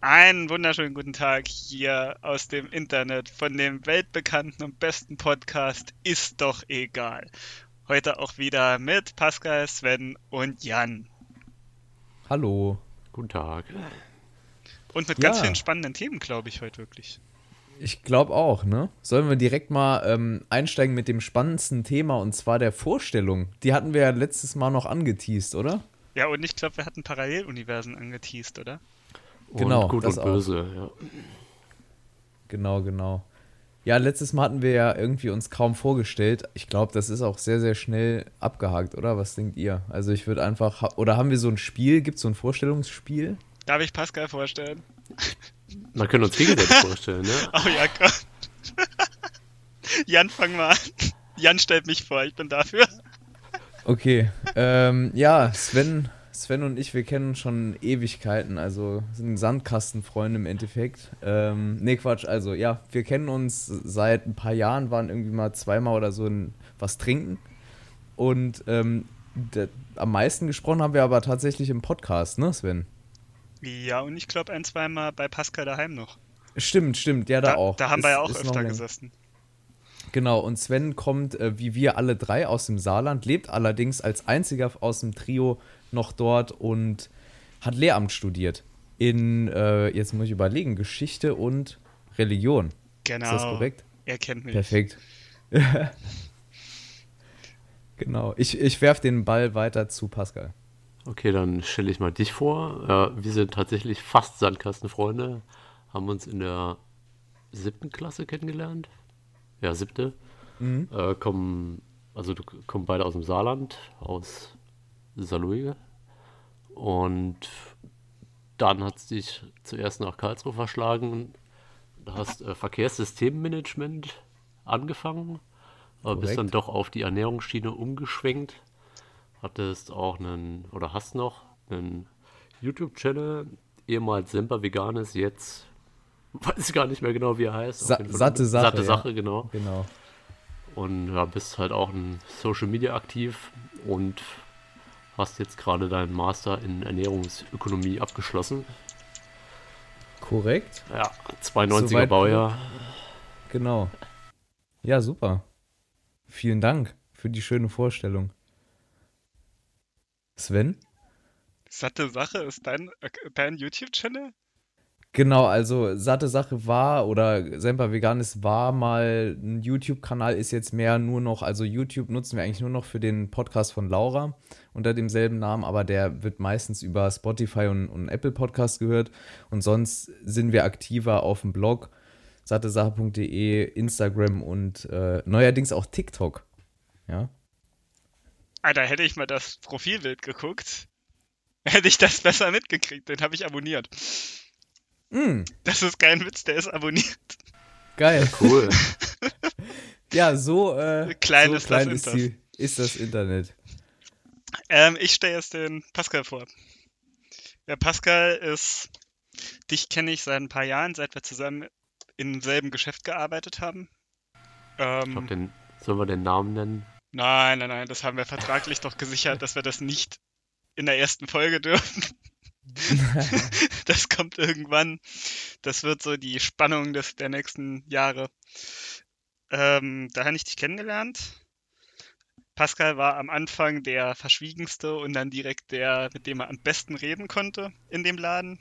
Einen wunderschönen guten Tag hier aus dem Internet von dem weltbekannten und besten Podcast Ist doch egal. Heute auch wieder mit Pascal, Sven und Jan. Hallo. Guten Tag. Und mit ganz Ja. vielen spannenden Themen, glaube ich, heute wirklich. Ich glaube auch, ne? Sollen wir direkt mal ähm, einsteigen mit dem spannendsten Thema und zwar der Vorstellung. Die hatten wir ja letztes Mal noch angeteased, oder? Ja, und ich glaube, wir hatten Paralleluniversen angeteased, oder? Genau, und gut das und auch. böse, ja. Genau, genau. Ja, letztes Mal hatten wir ja irgendwie uns kaum vorgestellt. Ich glaube, das ist auch sehr, sehr schnell abgehakt, oder? Was denkt ihr? Also ich würde einfach, ha- oder haben wir so ein Spiel? Gibt es so ein Vorstellungsspiel? Darf ich Pascal vorstellen? Man könnte uns gegenseitig vorstellen, ne? Oh ja, komm. Jan, fang mal an. Jan stellt mich vor, ich bin dafür. Okay, ähm, ja, Sven, Sven und ich, wir kennen uns schon Ewigkeiten, also sind Sandkastenfreunde im Endeffekt. Ähm, nee, Quatsch, also ja, wir kennen uns seit ein paar Jahren, waren irgendwie mal zweimal oder so in was trinken. Und ähm, der, am meisten gesprochen haben wir aber tatsächlich im Podcast, ne, Sven? Ja, und ich glaube ein, zweimal bei Pascal daheim noch. Stimmt, stimmt, ja, da, Da, auch. da haben Ist- wir ja auch öfter gesessen. Genau, und Sven kommt, äh, wie wir alle drei, aus dem Saarland, lebt allerdings als einziger aus dem Trio noch dort und hat Lehramt studiert. In, äh, jetzt muss ich überlegen, Geschichte und Religion. Genau. Ist das korrekt? Er kennt mich. Perfekt. genau, ich, ich werfe den Ball weiter zu Pascal. Okay, dann stelle ich mal dich vor. Ja, wir sind tatsächlich fast Sandkastenfreunde. Haben uns in der siebten Klasse kennengelernt. Ja, siebte. Äh, kommen, also du kommen beide aus dem Saarland, aus Saarlouis. Und dann hat es dich zuerst nach Karlsruhe verschlagen. Du hast äh, Verkehrssystemmanagement angefangen, aber bist Korrekt. dann doch auf die Ernährungsschiene umgeschwenkt. Hattest auch einen, oder hast noch einen YouTube-Channel, ehemals Semper Veganes, jetzt weiß ich gar nicht mehr genau, wie er heißt. Sa satte Sache. Satte ja. Sache, genau. Genau. Und ja, bist halt auch in Social Media aktiv und hast jetzt gerade deinen Master in Ernährungsökonomie abgeschlossen. Korrekt, Ja, 92er Soweit Baujahr. genau. Ja, super. Vielen Dank für die schöne Vorstellung. Sven? Satte Sache ist dein, äh, dein YouTube-Channel? Genau, also satte Sache war oder Semper Veganis war mal ein YouTube-Kanal, ist jetzt mehr nur noch, also YouTube nutzen wir eigentlich nur noch für den Podcast von Laura unter demselben Namen, aber der wird meistens über Spotify und, und Apple Podcast gehört und sonst sind wir aktiver auf dem Blog sattesache.de, Instagram und äh, neuerdings auch TikTok. Ja, Alter, hätte ich mal das Profilbild geguckt, hätte ich das besser mitgekriegt. Den habe ich abonniert. Mm, Das ist kein Witz, der ist abonniert. geil. Cool. Ja, so, äh, Klein so ist das klein ist, Internet. die, ist das Internet. Ähm, ich stelle jetzt den Pascal vor. Der Pascal ist, dich kenne ich seit ein paar Jahren, seit wir zusammen im selben Geschäft gearbeitet haben. Ich Ähm, glaub, den, sollen wir den Namen nennen? nein, nein, nein, das haben wir vertraglich doch gesichert, dass wir das nicht in der ersten Folge dürfen. Das kommt irgendwann. Das wird so die Spannung des, der nächsten Jahre. Ähm, da habe ich dich kennengelernt. Pascal war am Anfang der verschwiegenste und dann direkt der, mit dem er am besten reden konnte in dem Laden.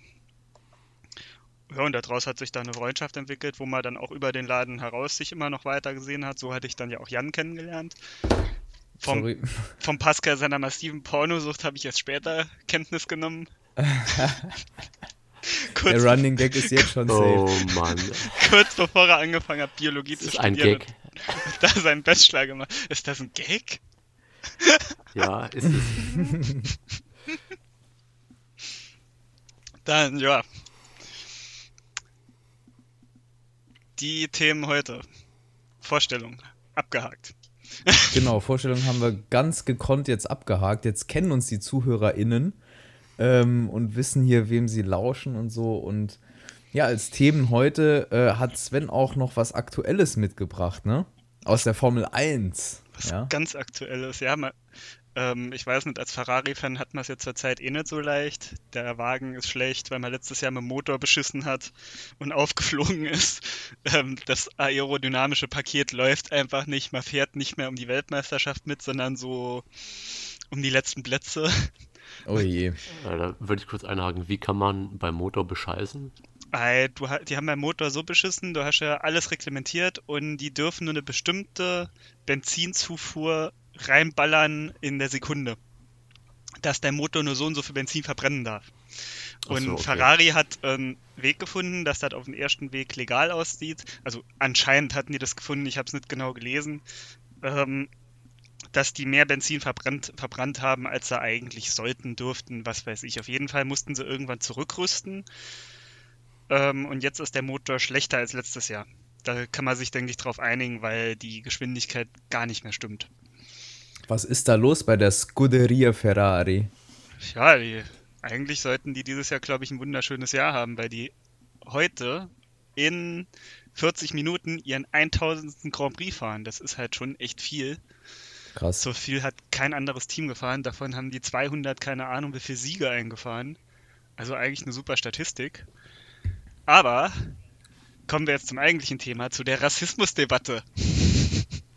Ja, und daraus hat sich dann eine Freundschaft entwickelt, wo man dann auch über den Laden heraus sich immer noch weiter gesehen hat. So hatte ich dann ja auch Jan kennengelernt. Vom, Sorry. vom Pascal seiner massiven Pornosucht habe ich erst später Kenntnis genommen. kurz, Der Running Gag ist jetzt schon safe. Oh Mann, kurz bevor er angefangen hat, Biologie das zu ist ein studieren, Gag. da seinen Bachelor gemacht. Ist das ein Gag? Ja, ist es. Dann, ja. Die Themen heute. Vorstellung. Abgehakt. Genau, Vorstellungen haben wir ganz gekonnt jetzt abgehakt. Jetzt kennen uns die ZuhörerInnen ähm, und wissen hier, wem sie lauschen und so. Und ja, als Themen heute äh, hat Sven auch noch was Aktuelles mitgebracht, ne? Aus der Formel 1. Was Ja? ganz aktuelles. Ja, mal, Ähm, ich weiß nicht, als Ferrari-Fan hat man es jetzt zurzeit eh nicht so leicht. Der Wagen ist schlecht, weil man letztes Jahr mit dem Motor beschissen hat und aufgeflogen ist. Ähm, das aerodynamische Paket läuft einfach nicht. Man fährt nicht mehr um die Weltmeisterschaft mit, sondern so um die letzten Plätze. Oh je. Äh, Da würde ich kurz einhaken, wie kann man beim Motor bescheißen? Ey, du, ha- die haben beim Motor so beschissen, du hast ja alles reglementiert und die dürfen nur eine bestimmte Benzinzufuhr reinballern in der Sekunde. Dass der Motor nur so und so viel Benzin verbrennen darf. Und so, okay. Ferrari hat einen Weg gefunden, dass das auf den ersten Weg legal aussieht. Also anscheinend hatten die das gefunden, ich habe es nicht genau gelesen. Ähm, dass die mehr Benzin verbrannt, verbrannt haben, als sie eigentlich sollten, durften, was weiß ich. Auf jeden Fall mussten sie irgendwann zurückrüsten. Ähm, und jetzt ist der Motor schlechter als letztes Jahr. Da kann man sich, denke ich, drauf einigen, weil die Geschwindigkeit gar nicht mehr stimmt. Was ist da los bei der Scuderia Ferrari? Ja, die, eigentlich sollten die dieses Jahr, glaube ich, ein wunderschönes Jahr haben, weil die heute in 40 Minuten ihren 1000. Grand Prix fahren. Das ist halt schon echt viel. Krass. So viel hat kein anderes Team gefahren. Davon haben die 200, keine Ahnung, wie viel Siege eingefahren. Also eigentlich eine super Statistik. Aber kommen wir jetzt zum eigentlichen Thema, zu der Rassismusdebatte.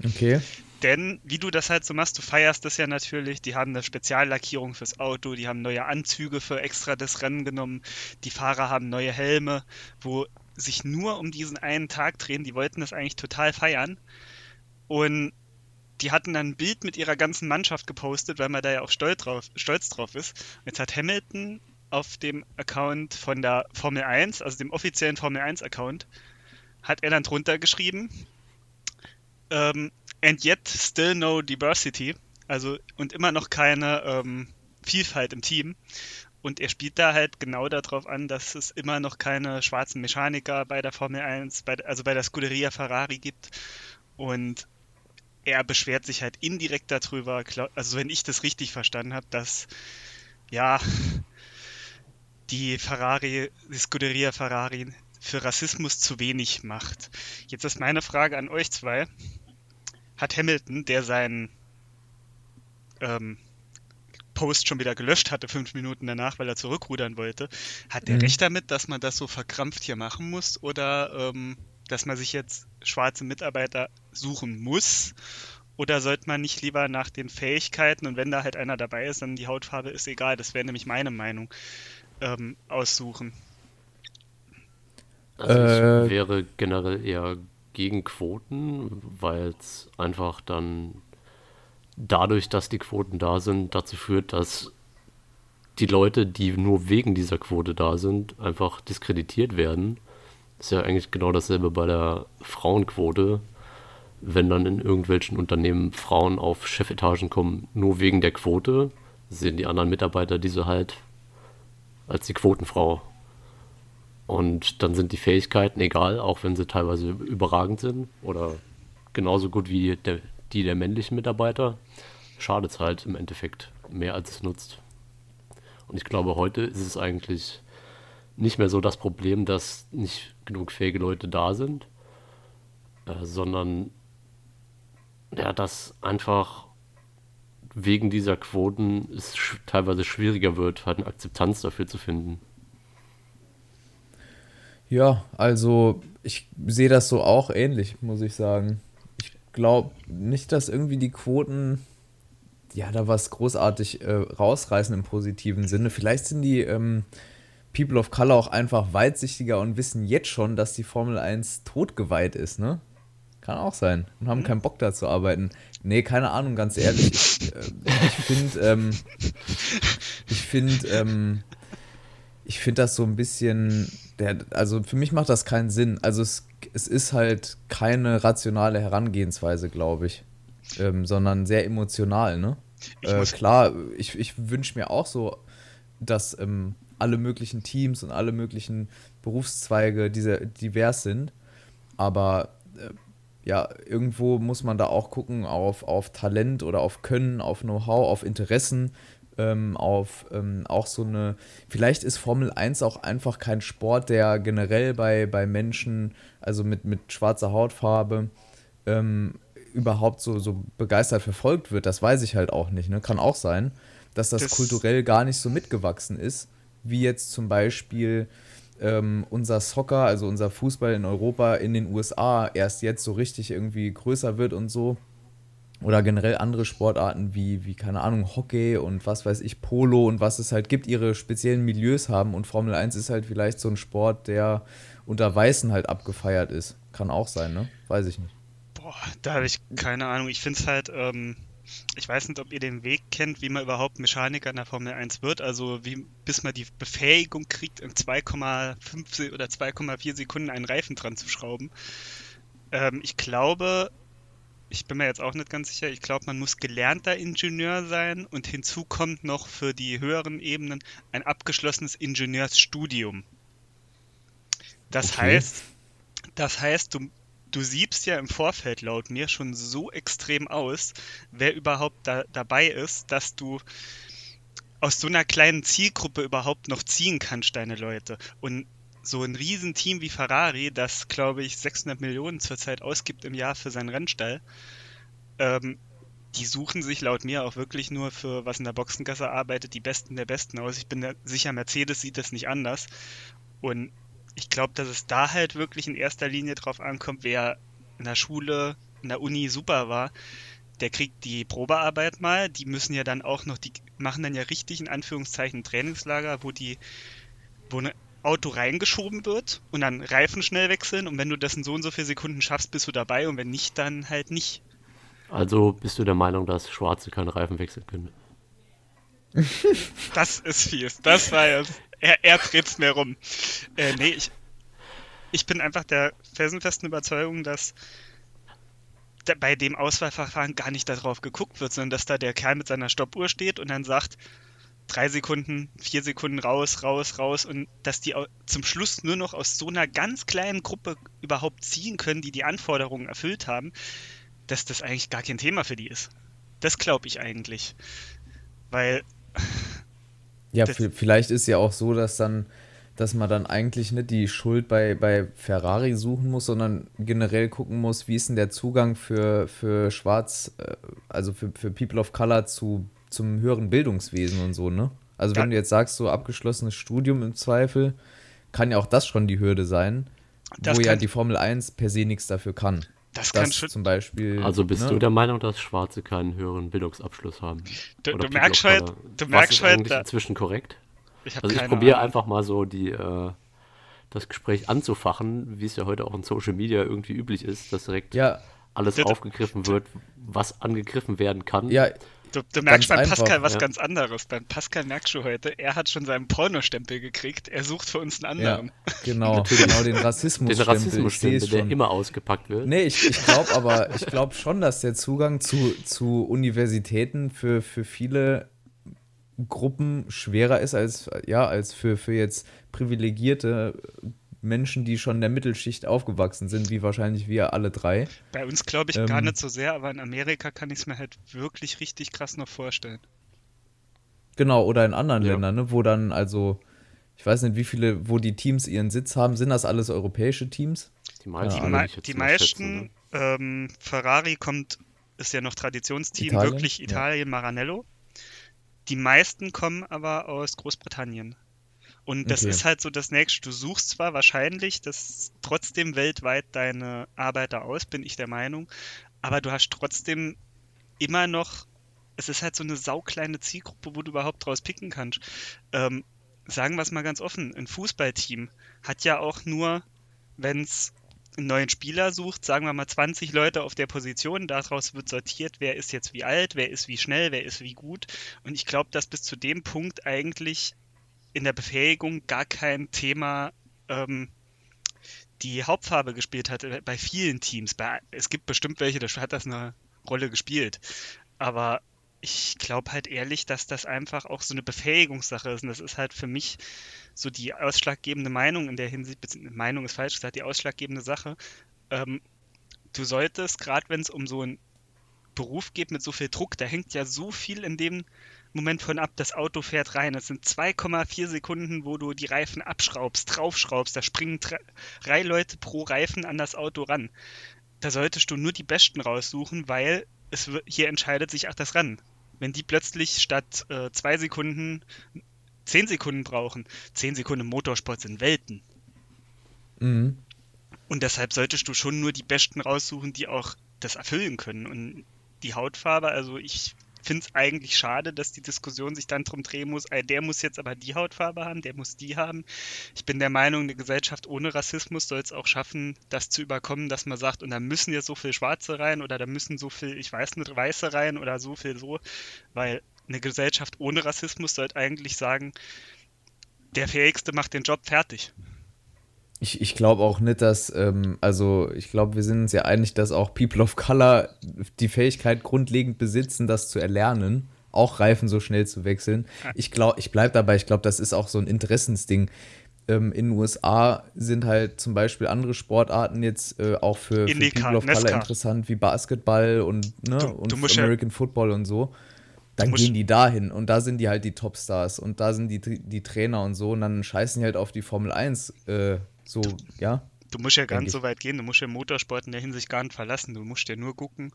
Okay. Denn wie du das halt so machst, du feierst das ja natürlich. Die haben eine Speziallackierung fürs Auto, die haben neue Anzüge für extra das Rennen genommen, die Fahrer haben neue Helme, wo sich nur um diesen einen Tag drehen. Die wollten das eigentlich total feiern. Und die hatten dann ein Bild mit ihrer ganzen Mannschaft gepostet, weil man da ja auch stolz drauf, stolz drauf ist. Und jetzt hat Hamilton auf dem Account von der Formel 1, also dem offiziellen Formel 1 Account, hat er dann drunter geschrieben, ähm, and yet still no diversity, also und immer noch keine ähm, Vielfalt im Team. Und er spielt da halt genau darauf an, dass es immer noch keine schwarzen Mechaniker bei der Formel 1, bei, also bei der Scuderia Ferrari gibt. Und er beschwert sich halt indirekt darüber, also wenn ich das richtig verstanden habe, dass ja die Ferrari, die Scuderia Ferrari für Rassismus zu wenig macht. Jetzt ist meine Frage an euch zwei. Hat Hamilton, der seinen ähm, Post schon wieder gelöscht hatte, fünf Minuten danach, weil er zurückrudern wollte, hat der Mhm. recht damit, dass man das so verkrampft hier machen muss oder ähm, dass man sich jetzt schwarze Mitarbeiter suchen muss? Oder sollte man nicht lieber nach den Fähigkeiten und wenn da halt einer dabei ist, dann die Hautfarbe ist egal, das wäre nämlich meine Meinung, ähm, aussuchen? Also Äh, ich wäre generell eher gegen Quoten, weil es einfach dann dadurch, dass die Quoten da sind, dazu führt, dass die Leute, die nur wegen dieser Quote da sind, einfach diskreditiert werden. Ist ja eigentlich genau dasselbe bei der Frauenquote. Wenn dann in irgendwelchen Unternehmen Frauen auf Chefetagen kommen, nur wegen der Quote, sehen die anderen Mitarbeiter diese halt als die Quotenfrau. Und dann sind die Fähigkeiten egal, auch wenn sie teilweise überragend sind oder genauso gut wie der, die der männlichen Mitarbeiter. Schadet es halt im Endeffekt mehr, als es nutzt. Und ich glaube, heute ist es eigentlich nicht mehr so das Problem, dass nicht genug fähige Leute da sind, äh, sondern ja, dass einfach wegen dieser Quoten es sch teilweise schwieriger wird, halt eine Akzeptanz dafür zu finden. Ja, also ich sehe das so auch ähnlich, muss ich sagen. Ich glaube nicht, dass irgendwie die Quoten ja da was großartig äh, rausreißen im positiven Sinne. Vielleicht sind die ähm, People of Color auch einfach weitsichtiger und wissen jetzt schon, dass die Formel 1 totgeweiht ist, ne? Kann auch sein. Und haben keinen Bock da zu arbeiten. Nee, keine Ahnung, ganz ehrlich. Ich, äh, finde, ähm, ich finde, ähm, ich finde das so ein bisschen, der, also für mich macht das keinen Sinn. Also es, es ist halt keine rationale Herangehensweise, glaube ich, ähm, sondern sehr emotional, ne? Äh, klar, ich, ich wünsche mir auch so, dass ähm, alle möglichen Teams und alle möglichen Berufszweige diese, divers sind. Aber äh, ja, irgendwo muss man da auch gucken auf, auf Talent oder auf Können, auf Know-how, auf Interessen, ähm, auf ähm, auch so eine. Vielleicht ist Formel 1 auch einfach kein Sport, der generell bei, bei Menschen, also mit, mit schwarzer Hautfarbe, ähm, überhaupt so, so begeistert verfolgt wird, das weiß ich halt auch nicht. Ne? Kann auch sein, dass das, das kulturell gar nicht so mitgewachsen ist, wie jetzt zum Beispiel ähm, unser Soccer, also unser Fußball in Europa, in den USA erst jetzt so richtig irgendwie größer wird und so. Oder generell andere Sportarten wie, wie, keine Ahnung, Hockey und was weiß ich, Polo und was es halt gibt, ihre speziellen Milieus haben. Und Formel 1 ist halt vielleicht so ein Sport, der unter Weißen halt abgefeiert ist. Kann auch sein, ne? Weiß ich nicht. Boah, da habe ich keine Ahnung. Ich finde es halt, ähm, ich weiß nicht, ob ihr den Weg kennt, wie man überhaupt Mechaniker in der Formel 1 wird. Also wie bis man die Befähigung kriegt, in 2,5 oder 2,4 Sekunden einen Reifen dran zu schrauben. Ähm, ich glaube, ich bin mir jetzt auch nicht ganz sicher, ich glaube, man muss gelernter Ingenieur sein und hinzu kommt noch für die höheren Ebenen ein abgeschlossenes Ingenieursstudium. Das okay. heißt, das heißt, du du siebst ja im Vorfeld laut mir schon so extrem aus, wer überhaupt da, dabei ist, dass du aus so einer kleinen Zielgruppe überhaupt noch ziehen kannst, deine Leute. Und so ein Riesenteam wie Ferrari, das glaube ich 600 Millionen zurzeit ausgibt im Jahr für seinen Rennstall, ähm, die suchen sich laut mir auch wirklich nur für, was in der Boxengasse arbeitet, die Besten der Besten aus. Ich bin sicher, Mercedes sieht das nicht anders. Und ich glaube, dass es da halt wirklich in erster Linie drauf ankommt, wer in der Schule, in der Uni super war, der kriegt die Probearbeit mal. Die müssen ja dann auch noch, die machen dann ja richtig in Anführungszeichen Trainingslager, wo die, wo ein Auto reingeschoben wird und dann Reifen schnell wechseln und wenn du das in so und so vier Sekunden schaffst, bist du dabei und wenn nicht, dann halt nicht. Also bist du der Meinung, dass Schwarze keine Reifen wechseln können? Das ist fies. Das war jetzt er, er dreht's mir rum. Äh, nee, ich, ich bin einfach der felsenfesten Überzeugung, dass da, bei dem Auswahlverfahren gar nicht darauf geguckt wird, sondern dass da der Kerl mit seiner Stoppuhr steht und dann sagt, drei Sekunden, vier Sekunden raus, raus, raus und dass die zum Schluss nur noch aus so einer ganz kleinen Gruppe überhaupt ziehen können, die die Anforderungen erfüllt haben, dass das eigentlich gar kein Thema für die ist. Das glaube ich eigentlich. Weil ja, vielleicht ist ja auch so, dass dann, dass man dann eigentlich nicht die Schuld bei, bei Ferrari suchen muss, sondern generell gucken muss, wie ist denn der Zugang für, für Schwarz, äh, also für, für People of Color zu, zum höheren Bildungswesen und so, ne? Also wenn du jetzt sagst, so abgeschlossenes Studium im Zweifel, kann ja auch das schon die Hürde sein, das wo ja die Formel 1 per se nichts dafür kann. Das kann schon. Zum Beispiel. Also bist ne? du der Meinung, dass Schwarze keinen höheren Bildungsabschluss haben? Du, du merkst halt, du merkst ist halt. inzwischen korrekt? Ich also ich probiere einfach mal so die, äh, das Gespräch anzufachen, wie es ja heute auch in Social Media irgendwie üblich ist, dass direkt ja. alles aufgegriffen wird, was angegriffen werden kann. Ja, Du, du merkst beim einfach, Pascal was ja. ganz anderes. Beim Pascal merkst du heute, er hat schon seinen Pornostempel gekriegt, er sucht für uns einen anderen. Ja, genau, genau, den Rassismus. Den Rassismusstempel, der immer ausgepackt wird. Nee, ich, ich glaube aber, ich glaube schon, dass der Zugang zu, zu Universitäten für, für viele Gruppen schwerer ist als, ja, als für, für jetzt privilegierte Menschen, die schon in der Mittelschicht aufgewachsen sind, wie wahrscheinlich wir alle drei. Bei uns glaube ich ähm, gar nicht so sehr, aber in Amerika kann ich es mir halt wirklich richtig krass noch vorstellen. Genau, oder in anderen ja. Ländern, ne, wo dann also, ich weiß nicht, wie viele, wo die Teams ihren Sitz haben, sind das alles europäische Teams? Die meisten. Ja, die, die meisten, schätzen, ne? ähm, Ferrari kommt, ist ja noch Traditionsteam, Italien? wirklich Italien, ja. Maranello. Die meisten kommen aber aus Großbritannien. Und das okay. ist halt so das nächste. Du suchst zwar wahrscheinlich das trotzdem weltweit deine Arbeiter aus, bin ich der Meinung, aber du hast trotzdem immer noch, es ist halt so eine saukleine Zielgruppe, wo du überhaupt draus picken kannst. Ähm, sagen wir es mal ganz offen, ein Fußballteam hat ja auch nur, wenn es einen neuen Spieler sucht, sagen wir mal 20 Leute auf der Position, daraus wird sortiert, wer ist jetzt wie alt, wer ist wie schnell, wer ist wie gut. Und ich glaube, dass bis zu dem Punkt eigentlich in der Befähigung gar kein Thema ähm, die Hauptfarbe gespielt hat äh, bei vielen Teams. Bei, es gibt bestimmt welche, da hat das eine Rolle gespielt. Aber ich glaube halt ehrlich, dass das einfach auch so eine Befähigungssache ist. Und das ist halt für mich so die ausschlaggebende Meinung in der Hinsicht, Meinung ist falsch gesagt, die ausschlaggebende Sache. Ähm, du solltest, gerade wenn es um so einen Beruf geht mit so viel Druck, da hängt ja so viel in dem Moment von ab, das Auto fährt rein. Das sind 2,4 Sekunden, wo du die Reifen abschraubst, draufschraubst. Da springen drei Leute pro Reifen an das Auto ran. da solltest du nur die Besten raussuchen, weil es hier entscheidet sich auch das Rennen. Wenn die plötzlich statt äh, zwei Sekunden zehn Sekunden brauchen, zehn Sekunden Motorsport sind Welten. Mhm. Und deshalb solltest du schon nur die Besten raussuchen, die auch das erfüllen können. Und die Hautfarbe, also ich finde es eigentlich schade, dass die Diskussion sich dann drum drehen muss, der muss jetzt aber die Hautfarbe haben, der muss die haben. Ich bin der Meinung, eine Gesellschaft ohne Rassismus soll es auch schaffen, das zu überkommen, dass man sagt, und da müssen jetzt so viel Schwarze rein oder da müssen so viel, ich weiß nicht, Weiße rein oder so viel so, weil eine Gesellschaft ohne Rassismus sollte eigentlich sagen, der Fähigste macht den Job fertig. Ich, ich glaube auch nicht, dass, ähm, also ich glaube, wir sind uns ja einig, dass auch People of Color die Fähigkeit grundlegend besitzen, das zu erlernen, auch Reifen so schnell zu wechseln. Ich glaube, ich bleibe dabei, ich glaube, das ist auch so ein Interessensding. Ähm, in den USA sind halt zum Beispiel andere Sportarten jetzt äh, auch für, für People of Color interessant, wie Basketball und, ne, du, und du American ja, Football und so dann gehen die dahin und da sind die halt die Topstars und da sind die, die Trainer und so und dann scheißen die halt auf die Formel 1 äh, so, du, ja. Du musst ja gar nicht so weit gehen, du musst ja Motorsport in der Hinsicht gar nicht verlassen. Du musst ja nur gucken,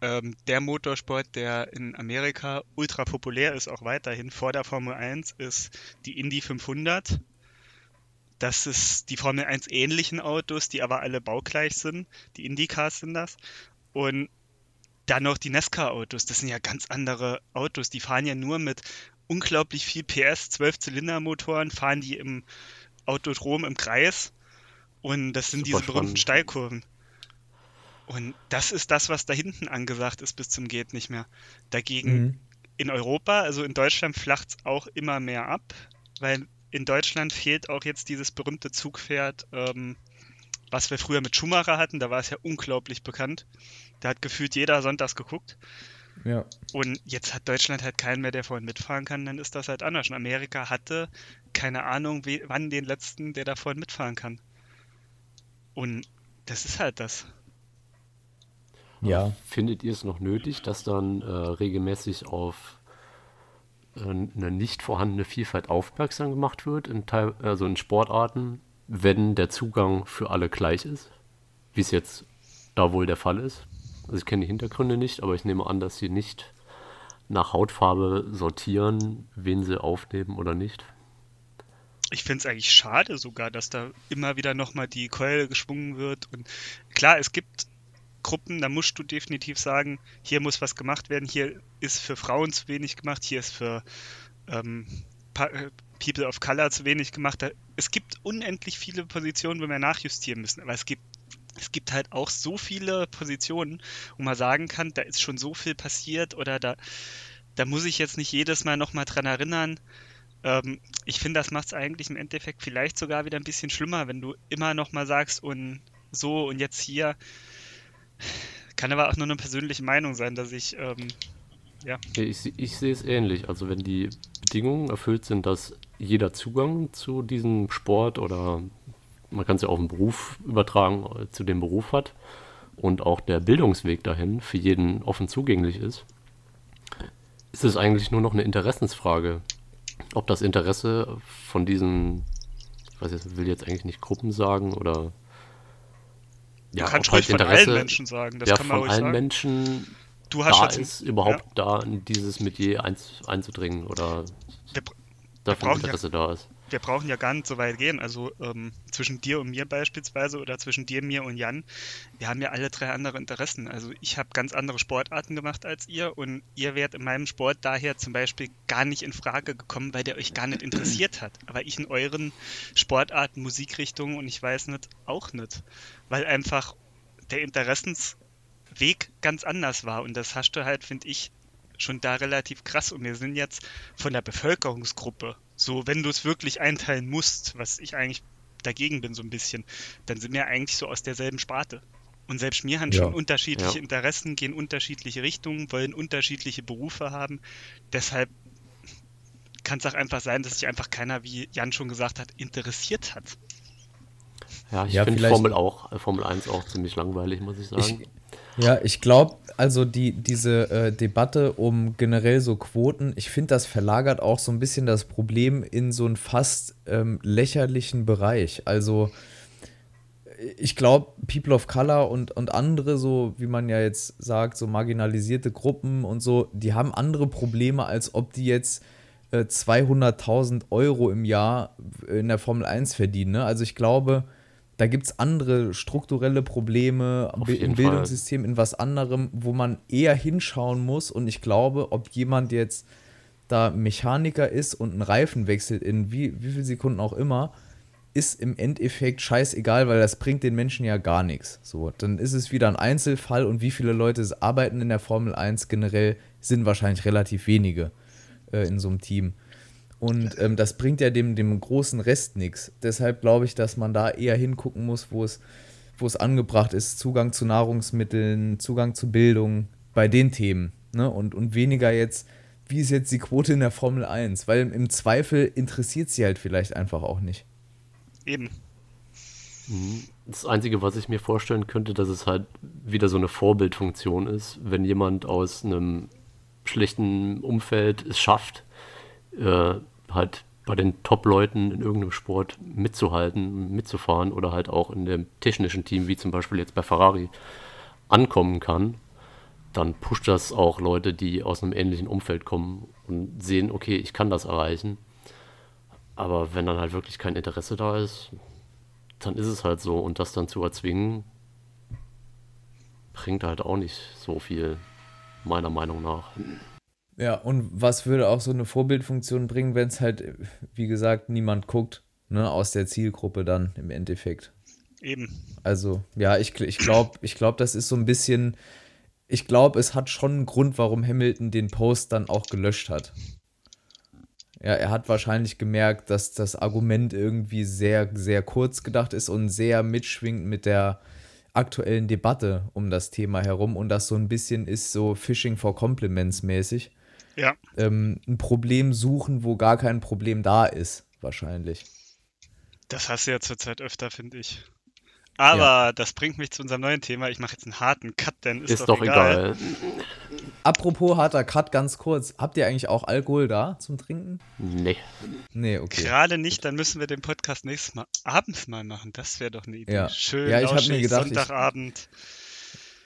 ähm, der Motorsport, der in Amerika ultra populär ist, auch weiterhin vor der Formel 1, ist die Indy 500. Das ist die Formel 1 ähnlichen Autos, die aber alle baugleich sind. Die Indycars sind das. Und dann noch die Nesca-Autos. Das sind ja ganz andere Autos. Die fahren ja nur mit unglaublich viel PS, 12-Zylinder-Motoren, fahren die im Autodrom im Kreis und das sind Super diese berühmten spannend. Steilkurven. Und das ist das, was da hinten angesagt ist bis zum geht nicht mehr. Dagegen mhm. in Europa, also in Deutschland flacht es auch immer mehr ab, weil in Deutschland fehlt auch jetzt dieses berühmte Zugpferd, ähm, was wir früher mit Schumacher hatten. Da war es ja unglaublich bekannt. Da hat gefühlt jeder sonntags geguckt. Ja. Und jetzt hat Deutschland halt keinen mehr, der vorhin mitfahren kann, dann ist das halt anders. Und Amerika hatte keine Ahnung, wie, wann den letzten, der da vorhin mitfahren kann. Und das ist halt das. Ja. Findet ihr es noch nötig, dass dann äh, regelmäßig auf äh, eine nicht vorhandene Vielfalt aufmerksam gemacht wird, in Teil, also in Sportarten, wenn der Zugang für alle gleich ist? Wie es jetzt da wohl der Fall ist? Also ich kenne die Hintergründe nicht, aber ich nehme an, dass sie nicht nach Hautfarbe sortieren, wen sie aufnehmen oder nicht. Ich finde es eigentlich schade sogar, dass da immer wieder nochmal die Keule geschwungen wird. Und klar, es gibt Gruppen, da musst du definitiv sagen, hier muss was gemacht werden, hier ist für Frauen zu wenig gemacht, hier ist für ähm, äh, People of Color zu wenig gemacht. Es gibt unendlich viele Positionen, wo wir nachjustieren müssen, aber es gibt es gibt halt auch so viele Positionen, wo man sagen kann, da ist schon so viel passiert oder da, da muss ich jetzt nicht jedes Mal nochmal dran erinnern. Ähm, ich finde, das macht es eigentlich im Endeffekt vielleicht sogar wieder ein bisschen schlimmer, wenn du immer nochmal sagst und so und jetzt hier. Kann aber auch nur eine persönliche Meinung sein, dass ich, ähm, ja. Ich, ich sehe es ähnlich. Also wenn die Bedingungen erfüllt sind, dass jeder Zugang zu diesem Sport oder man kann es ja auf den Beruf übertragen, äh, zu dem Beruf hat und auch der Bildungsweg dahin für jeden offen zugänglich ist, ist es eigentlich nur noch eine Interessensfrage, ob das Interesse von diesen, ich weiß jetzt, will jetzt eigentlich nicht Gruppen sagen oder ja, du kannst halt von allen Menschen sagen, das ja, kann man von allen sagen. Menschen du hast da ist, überhaupt ja. da in dieses Metier einzudringen oder wir, dafür Interesse ja, da ist wir brauchen ja gar nicht so weit gehen. Also ähm, zwischen dir und mir beispielsweise oder zwischen dir, mir und Jan, wir haben ja alle drei andere Interessen. Also ich habe ganz andere Sportarten gemacht als ihr und ihr wärt in meinem Sport daher zum Beispiel gar nicht in Frage gekommen, weil der euch gar nicht interessiert hat. Aber ich in euren Sportarten, Musikrichtungen und ich weiß nicht, auch nicht. Weil einfach der Interessensweg ganz anders war. Und das hast du halt, finde ich, schon da relativ krass. Und wir sind jetzt von der Bevölkerungsgruppe so, wenn du es wirklich einteilen musst, was ich eigentlich dagegen bin so ein bisschen, dann sind wir eigentlich so aus derselben Sparte. Und selbst mir haben ja. schon unterschiedliche ja. Interessen, gehen unterschiedliche Richtungen, wollen unterschiedliche Berufe haben. Deshalb kann es auch einfach sein, dass sich einfach keiner, wie Jan schon gesagt hat, interessiert hat. Ja, ich ja, finde Formel auch, äh, Formel 1 auch ziemlich langweilig, muss ich sagen. Ich, ja, ich glaube, also die, diese äh, Debatte um generell so Quoten, ich finde, das verlagert auch so ein bisschen das Problem in so einen fast ähm, lächerlichen Bereich. Also ich glaube, People of Color und, und andere, so wie man ja jetzt sagt, so marginalisierte Gruppen und so, die haben andere Probleme, als ob die jetzt äh, 200.000 Euro im Jahr in der Formel 1 verdienen. Ne? Also ich glaube, da gibt es andere strukturelle Probleme im Bildungssystem, in was anderem, wo man eher hinschauen muss. Und ich glaube, ob jemand jetzt da Mechaniker ist und einen Reifen wechselt in wie, wie viele Sekunden auch immer, ist im Endeffekt scheißegal, weil das bringt den Menschen ja gar nichts. So, dann ist es wieder ein Einzelfall und wie viele Leute arbeiten in der Formel 1 generell sind wahrscheinlich relativ wenige äh, in so einem Team. Und ähm, das bringt ja dem, dem großen Rest nichts. Deshalb glaube ich, dass man da eher hingucken muss, wo es, wo es angebracht ist. Zugang zu Nahrungsmitteln, Zugang zu Bildung bei den Themen. Ne? Und, und weniger jetzt, wie ist jetzt die Quote in der Formel 1? Weil im Zweifel interessiert sie halt vielleicht einfach auch nicht. Eben. Mhm. Das Einzige, was ich mir vorstellen könnte, dass es halt wieder so eine Vorbildfunktion ist, wenn jemand aus einem schlechten Umfeld es schafft, äh, halt bei den Top-Leuten in irgendeinem Sport mitzuhalten, mitzufahren oder halt auch in dem technischen Team, wie zum Beispiel jetzt bei Ferrari, ankommen kann, dann pusht das auch Leute, die aus einem ähnlichen Umfeld kommen und sehen, okay, ich kann das erreichen. Aber wenn dann halt wirklich kein Interesse da ist, dann ist es halt so. Und das dann zu erzwingen, bringt halt auch nicht so viel, meiner Meinung nach. Ja, und was würde auch so eine Vorbildfunktion bringen, wenn es halt, wie gesagt, niemand guckt, ne, aus der Zielgruppe dann im Endeffekt. Eben. Also, ja, ich, ich glaube, ich glaub, das ist so ein bisschen, ich glaube, es hat schon einen Grund, warum Hamilton den Post dann auch gelöscht hat. Ja, er hat wahrscheinlich gemerkt, dass das Argument irgendwie sehr, sehr kurz gedacht ist und sehr mitschwingt mit der aktuellen Debatte um das Thema herum und das so ein bisschen ist so Fishing for Compliments mäßig ja. ähm, ein Problem suchen, wo gar kein Problem da ist, wahrscheinlich. Das hast du ja zurzeit öfter, finde ich. Aber ja. das bringt mich zu unserem neuen Thema. Ich mache jetzt einen harten Cut, denn ist, ist doch, doch egal. egal. Apropos harter Cut, ganz kurz. Habt ihr eigentlich auch Alkohol da zum Trinken? Nee. Nee, okay. Gerade nicht, dann müssen wir den Podcast nächstes Mal abends mal machen. Das wäre doch eine Idee. Ja. Schön, ja, ich habe mir gedacht, Sonntagabend. Ich,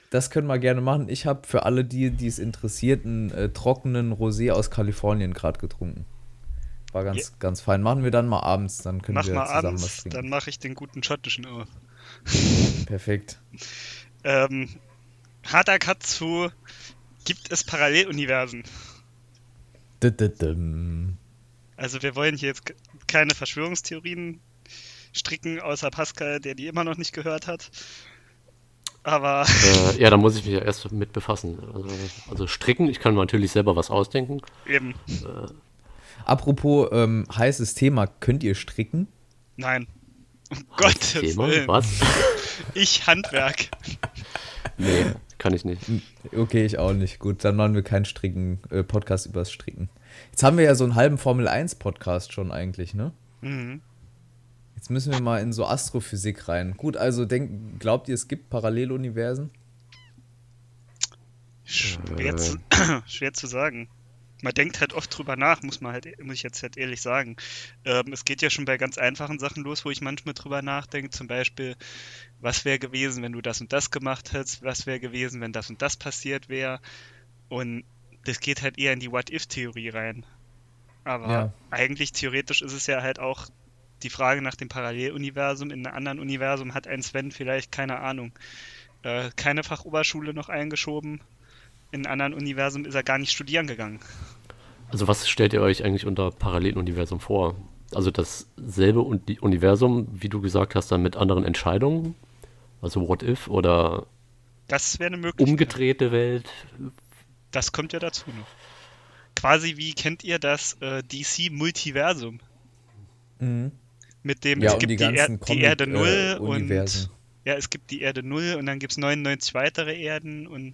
das können wir gerne machen. Ich habe für alle, die, die es interessiert, einen äh, trockenen Rosé aus Kalifornien gerade getrunken. War ganz, yeah. ganz fein. Machen wir dann mal abends, dann können Mach wir mal zusammen abends, was trinken. Dann mache ich den guten schottischen auf. Perfekt. ähm, zu Gibt es Paralleluniversen? Also wir wollen hier jetzt keine Verschwörungstheorien stricken, außer Pascal, der die immer noch nicht gehört hat. Aber. Äh, ja, da muss ich mich ja erst mit befassen. Also, also, stricken, ich kann natürlich selber was ausdenken. Eben. Äh, Apropos ähm, heißes Thema, könnt ihr stricken? Nein. Um Gottes Thema? Willen. Was? Ich Handwerk. Nee, kann ich nicht. Okay, ich auch nicht. Gut, dann machen wir keinen Stricken, äh, Podcast übers Stricken. Jetzt haben wir ja so einen halben Formel 1 Podcast schon eigentlich, ne? Mhm. Jetzt müssen wir mal in so Astrophysik rein. Gut, also denk, glaubt ihr, es gibt Paralleluniversen? Schwer, zu, schwer zu sagen. Man denkt halt oft drüber nach, muss man halt, muss ich jetzt halt ehrlich sagen. Ähm, es geht ja schon bei ganz einfachen Sachen los, wo ich manchmal drüber nachdenke. Zum Beispiel, was wäre gewesen, wenn du das und das gemacht hättest? Was wäre gewesen, wenn das und das passiert wäre? Und das geht halt eher in die What-If-Theorie rein. Aber ja. eigentlich theoretisch ist es ja halt auch die Frage nach dem Paralleluniversum. In einem anderen Universum hat ein Sven vielleicht, keine Ahnung, äh, keine Fachoberschule noch eingeschoben. In einem anderen Universum ist er gar nicht studieren gegangen. Also was stellt ihr euch eigentlich unter Paralleluniversum vor? Also dasselbe Universum, wie du gesagt hast, dann mit anderen Entscheidungen? Also What If oder das wäre eine Möglichkeit. Umgedrehte Welt? Das kommt ja dazu noch. Quasi wie kennt ihr das äh, DC Multiversum? Mhm mit dem ja, es gibt die, die, er Comic, die, Erde 0 äh, und ja, es gibt die Erde 0 und dann gibt es 99 weitere Erden und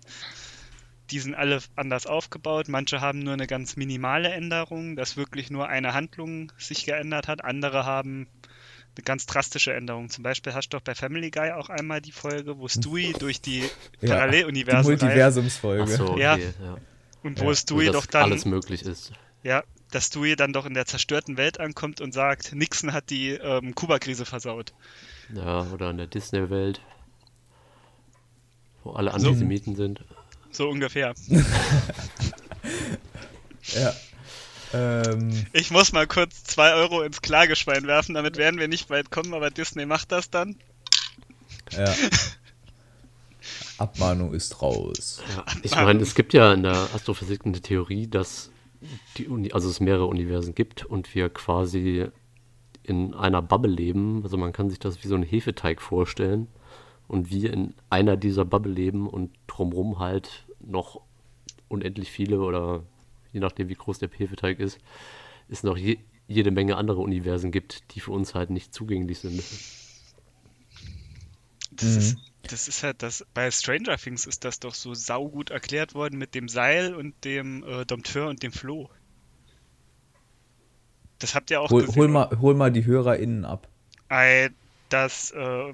die sind alle anders aufgebaut. Manche haben nur eine ganz minimale Änderung, dass wirklich nur eine Handlung sich geändert hat. Andere haben eine ganz drastische Änderung. Zum Beispiel hast du doch bei Family Guy auch einmal die Folge, wo Stewie durch die ja, Paralleluniversen. Die Multiversumsfolge. So, okay, ja. ja. Und wo ja. Stewie doch dann. Alles möglich ist. Ja, dass Dewey dann doch in der zerstörten Welt ankommt und sagt, Nixon hat die ähm, Kuba-Krise versaut. Ja, oder in der Disney-Welt, wo alle Antisemiten so, sind. So ungefähr. ja. Ähm, ich muss mal kurz 2 Euro ins Klageschwein werfen, damit werden wir nicht weit kommen, aber Disney macht das dann. Ja. Abmahnung ist raus. Ja, ich meine, es gibt ja in der Astrophysik eine Theorie, dass die Uni, also es mehrere Universen gibt und wir quasi in einer Bubble leben. Also man kann sich das wie so ein Hefeteig vorstellen und wir in einer dieser Bubble leben und drumherum halt noch unendlich viele oder je nachdem wie groß der Hefeteig ist, es noch je, jede Menge andere Universen gibt, die für uns halt nicht zugänglich sind. Das mhm. ist das ist halt das, bei Stranger Things ist das doch so saugut erklärt worden mit dem Seil und dem äh, Dompteur und dem Floh. Das habt ihr auch hol, gesehen. Hol mal, hol mal die HörerInnen ab. Das, äh,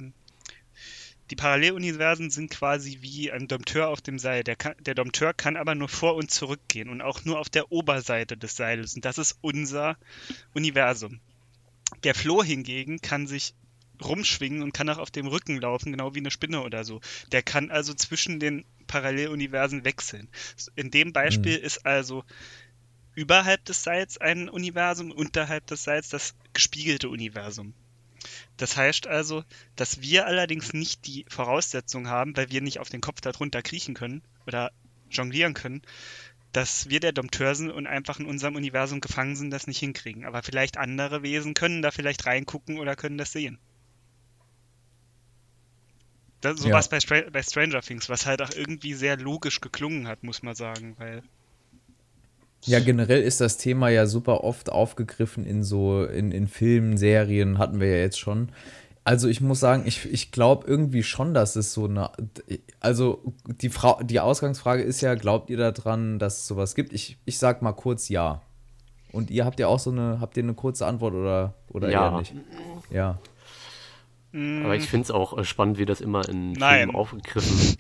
die Paralleluniversen sind quasi wie ein Dompteur auf dem Seil. Der, kann, der Dompteur kann aber nur vor und zurück gehen und auch nur auf der Oberseite des Seiles. Und das ist unser Universum. Der Floh hingegen kann sich rumschwingen und kann auch auf dem Rücken laufen, genau wie eine Spinne oder so. Der kann also zwischen den Paralleluniversen wechseln. In dem Beispiel mhm. ist also überhalb des Seils ein Universum, unterhalb des Seils das gespiegelte Universum. Das heißt also, dass wir allerdings nicht die Voraussetzung haben, weil wir nicht auf den Kopf darunter kriechen können oder jonglieren können, dass wir der Dompteur sind und einfach in unserem Universum gefangen sind, das nicht hinkriegen. Aber vielleicht andere Wesen können da vielleicht reingucken oder können das sehen. Das, so ja. was bei, Stra bei Stranger Things, was halt auch irgendwie sehr logisch geklungen hat, muss man sagen, weil. Ja, generell ist das Thema ja super oft aufgegriffen in so, in, in Filmen, Serien, hatten wir ja jetzt schon. Also ich muss sagen, ich, ich glaube irgendwie schon, dass es so eine. Also die, Frau, die Ausgangsfrage ist ja, glaubt ihr daran, dass es sowas gibt? Ich, ich sag mal kurz ja. Und ihr habt ja auch so eine, habt ihr eine kurze Antwort oder, oder ja. eher nicht? Ja. Aber ich finde es auch äh, spannend, wie das immer in Nein. Filmen aufgegriffen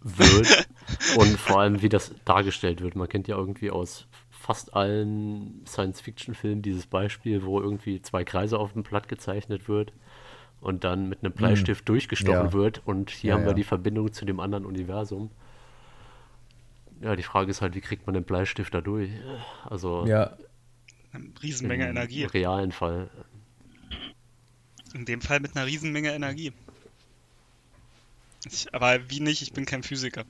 wird und vor allem, wie das dargestellt wird. Man kennt ja irgendwie aus fast allen Science-Fiction-Filmen dieses Beispiel, wo irgendwie zwei Kreise auf dem Blatt gezeichnet wird und dann mit einem Bleistift hm. durchgestochen ja. wird und hier ja, haben wir ja. die Verbindung zu dem anderen Universum. Ja, die Frage ist halt, wie kriegt man den Bleistift da durch? Also ja. eine Riesenmenge Energie. Im realen Fall in dem Fall mit einer Riesenmenge Energie. Ich, aber wie nicht, ich bin kein Physiker.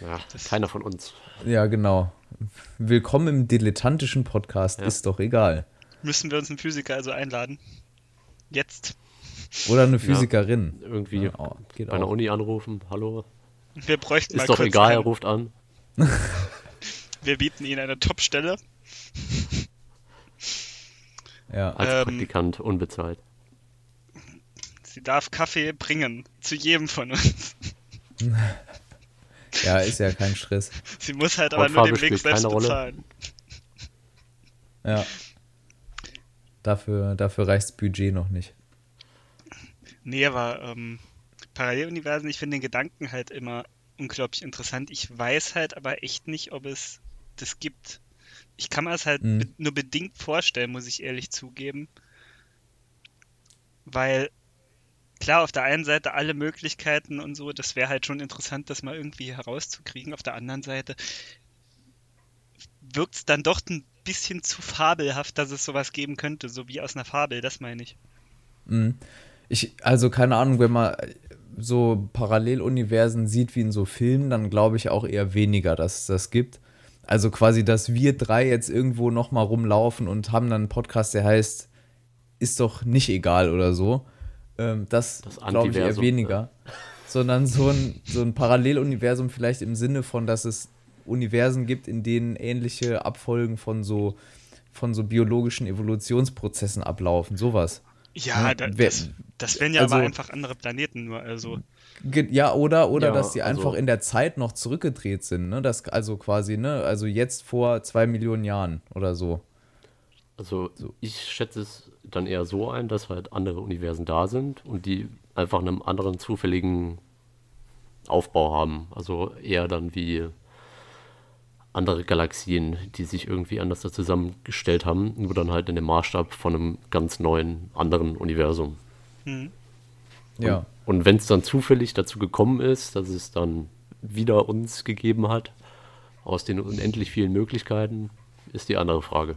Ja, das keiner von uns. Ja, genau. Willkommen im dilettantischen Podcast, ja. ist doch egal. Müssen wir uns einen Physiker also einladen? Jetzt. Oder eine Physikerin. Ja, irgendwie ja, oh, bei einer Uni anrufen, hallo. Wir bräuchten Ist doch egal, einen. er ruft an. wir bieten Ihnen eine Top-Stelle. Ja. Als ähm, Praktikant unbezahlt. Sie darf Kaffee bringen. Zu jedem von uns. ja, ist ja kein Stress. Sie muss halt aber nur den Weg selbst bezahlen. Ja. Dafür, dafür reicht das Budget noch nicht. Nee, aber ähm, Paralleluniversen, ich finde den Gedanken halt immer unglaublich interessant. Ich weiß halt aber echt nicht, ob es das gibt. Ich kann mir das halt mhm. nur bedingt vorstellen, muss ich ehrlich zugeben. Weil, klar, auf der einen Seite alle Möglichkeiten und so, das wäre halt schon interessant, das mal irgendwie herauszukriegen. Auf der anderen Seite wirkt es dann doch ein bisschen zu fabelhaft, dass es sowas geben könnte, so wie aus einer Fabel, das meine ich. Mhm. Ich, also keine Ahnung, wenn man so Paralleluniversen sieht wie in so Filmen, dann glaube ich auch eher weniger, dass es das gibt. Also quasi, dass wir drei jetzt irgendwo nochmal rumlaufen und haben dann einen Podcast, der heißt, ist doch nicht egal oder so. Ähm, das, das glaube ich eher weniger. Ja. Sondern so ein, so ein Paralleluniversum vielleicht im Sinne von, dass es Universen gibt, in denen ähnliche Abfolgen von so, von so biologischen Evolutionsprozessen ablaufen. Sowas. Ja, ja das, das wären ja also, aber einfach andere Planeten nur. Also. Ja, oder, oder ja, dass die also, einfach in der Zeit noch zurückgedreht sind, ne? Das, also quasi, ne? Also jetzt vor zwei Millionen Jahren oder so. Also so. ich schätze es dann eher so ein, dass halt andere Universen da sind und die einfach einen anderen zufälligen Aufbau haben. Also eher dann wie andere Galaxien, die sich irgendwie anders da zusammengestellt haben, nur dann halt in dem Maßstab von einem ganz neuen, anderen Universum. Hm. Ja. Und, und wenn es dann zufällig dazu gekommen ist, dass es dann wieder uns gegeben hat, aus den unendlich vielen Möglichkeiten, ist die andere Frage.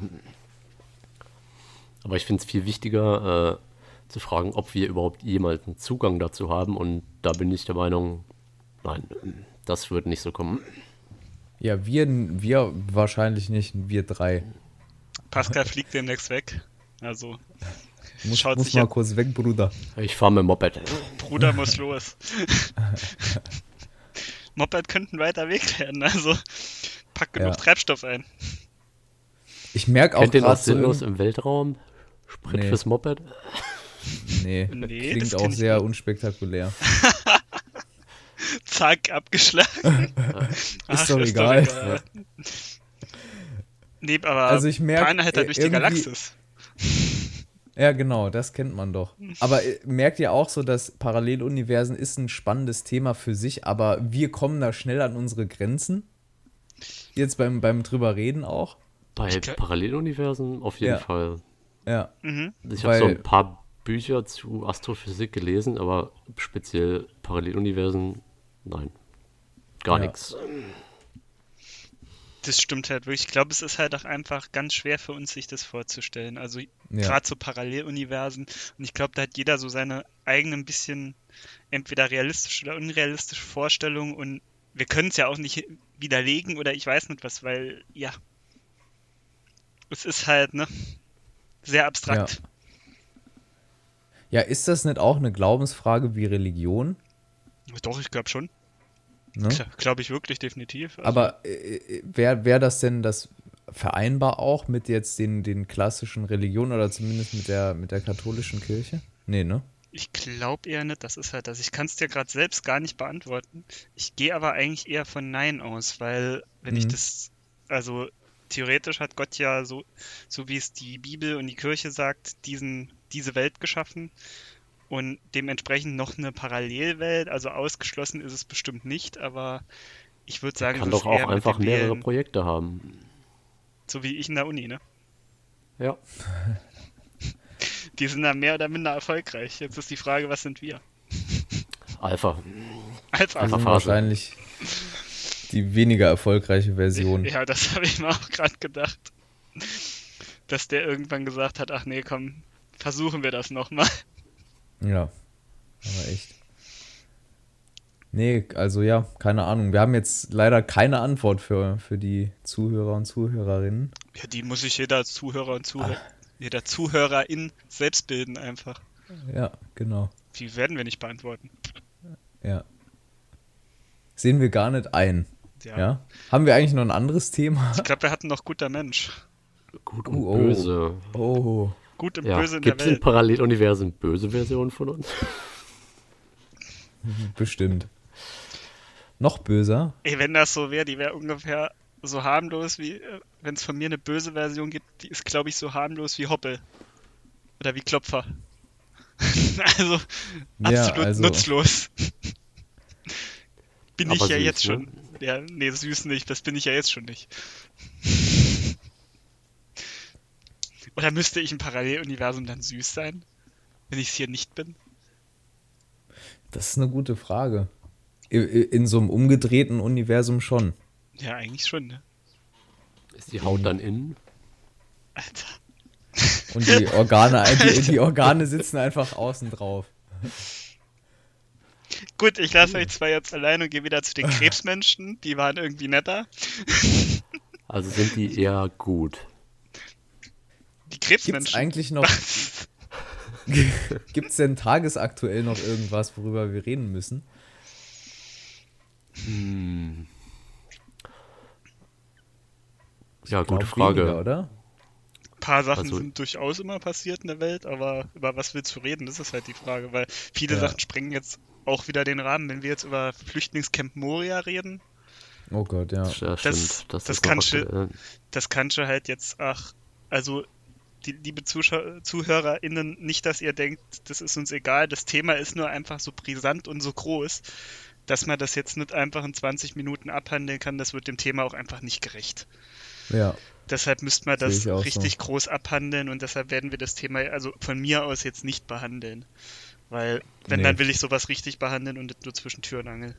Aber ich finde es viel wichtiger äh, zu fragen, ob wir überhaupt jemals einen Zugang dazu haben. Und da bin ich der Meinung, nein, das wird nicht so kommen. Ja, wir, wir wahrscheinlich nicht, wir drei. Pascal fliegt demnächst weg. Also Muss, Schaut muss sich mal kurz weg, Bruder. Ich fahre mit dem Moped. Bruder muss los. Moped könnten weiter Weg werden, also pack genug Ja. Treibstoff ein. Ich merke auch Kennt ihr noch gerade so sinnlos im Weltraum? Sprit Nee. fürs Moped? Nee, Nee, klingt auch sehr nicht. unspektakulär. Zack, abgeschlagen. Ach, doch egal. Nee, aber Also ich merk, Bahnhalter äh, durch die Galaxis. Ja, genau, das kennt man doch. Aber äh, merkt ihr auch so, dass Paralleluniversen ist ein spannendes Thema für sich, aber wir kommen da schnell an unsere Grenzen? Jetzt beim, beim drüber reden auch? Bei Paralleluniversen auf jeden Ja. Fall. Ja. Mhm. Ich habe so ein paar Bücher zu Astrophysik gelesen, aber speziell Paralleluniversen, nein. Gar Ja. nichts. Das stimmt halt wirklich. Ich glaube, es ist halt auch einfach ganz schwer für uns, sich das vorzustellen. Also Ja. gerade so Paralleluniversen. Und ich glaube, da hat jeder so seine eigenen bisschen entweder realistische oder unrealistische Vorstellungen. Und wir können es ja auch nicht widerlegen oder ich weiß nicht was, weil ja, es ist halt ne sehr abstrakt. Ja, ist das nicht auch eine Glaubensfrage wie Religion? Doch, ich glaube schon. Ne? Glaube ich wirklich definitiv. Also, Aber äh, wäre wär das denn das vereinbar auch mit jetzt den, den klassischen Religionen oder zumindest mit der, mit der katholischen Kirche? Nee, ne? Ich glaube eher nicht, das ist halt das. Ich kann es dir gerade selbst gar nicht beantworten. Ich gehe aber eigentlich eher von Nein aus, weil wenn ich Mhm. das, also theoretisch hat Gott ja so, so wie es die Bibel und die Kirche sagt, diesen, diese Welt geschaffen und dementsprechend noch eine Parallelwelt, also ausgeschlossen ist es bestimmt nicht, aber ich würde sagen, Kann es ist doch auch einfach mehrere Wählen, Projekte haben. so wie ich in der Uni, ne? Ja. Die sind da mehr oder minder erfolgreich. Jetzt ist die Frage, was sind wir? Alpha. Alpha. Phase. wahrscheinlich die weniger erfolgreiche Version. Ja, das habe ich mir auch gerade gedacht. Dass der irgendwann gesagt hat, ach nee, komm, versuchen wir das nochmal. Ja, aber echt. Nee, also ja, keine Ahnung. Wir haben jetzt leider keine Antwort für, für die Zuhörer und Zuhörerinnen. Ja, die muss sich jeder Zuhörer und Zuhörer, jeder Zuhörerin selbst bilden einfach. Ja, genau. Die werden wir nicht beantworten. Ja. Sehen wir gar nicht ein. Ja. Ja. Haben wir eigentlich noch ein anderes Thema? Ich glaube, wir hatten noch guter Mensch. Gut und Oh, oh. böse. Oh. Gut und Ja. böse in der Gibt es in Welt. Paralleluniversen böse Versionen von uns? Bestimmt. Noch böser? Ey, wenn das so wäre, die wäre ungefähr so harmlos wie, wenn es von mir eine böse Version gibt, die ist, glaube ich, so harmlos wie Hoppel. Oder wie Klopfer. also, Ja, absolut also- nutzlos. bin ich Aber ja süß, jetzt ne? schon. Ja, nee, süß nicht, das bin ich ja jetzt schon nicht. Oder müsste ich im Paralleluniversum dann süß sein? Wenn ich es hier nicht bin? Das ist eine gute Frage. In so einem umgedrehten Universum schon. Ja, eigentlich schon, ne? Ist die Haut dann innen? Alter. Und die Organe, die, die Organe sitzen einfach außen drauf. Gut, ich lasse euch zwei jetzt allein und gehe wieder zu den Krebsmenschen. Die waren irgendwie netter. Also sind die eher gut. Die Gibt es Krebsmenschen. eigentlich noch. Gibt es denn tagesaktuell noch irgendwas, worüber wir reden müssen? Hm. Ja, gute Frage. Weniger, oder? Ein paar Sachen Also- sind durchaus immer passiert in der Welt, aber über was willst du reden? Das ist halt die Frage, weil viele Ja. Sachen sprengen jetzt auch wieder den Rahmen. Wenn wir jetzt über Flüchtlingscamp Moria reden, Oh Gott, ja. Ja, stimmt. Das, das noch kannst du- das kannst du halt jetzt, ach, also die liebe Zuschau ZuhörerInnen, nicht, dass ihr denkt, das ist uns egal. Das Thema ist nur einfach so brisant und so groß, dass man das jetzt nicht einfach in 20 Minuten abhandeln kann, das wird dem Thema auch einfach nicht gerecht. Ja. Deshalb müsste man das richtig so. groß abhandeln und deshalb werden wir das Thema also von mir aus jetzt nicht behandeln. Weil, wenn, Nee. dann will ich sowas richtig behandeln und nicht nur zwischen Tür und Angel.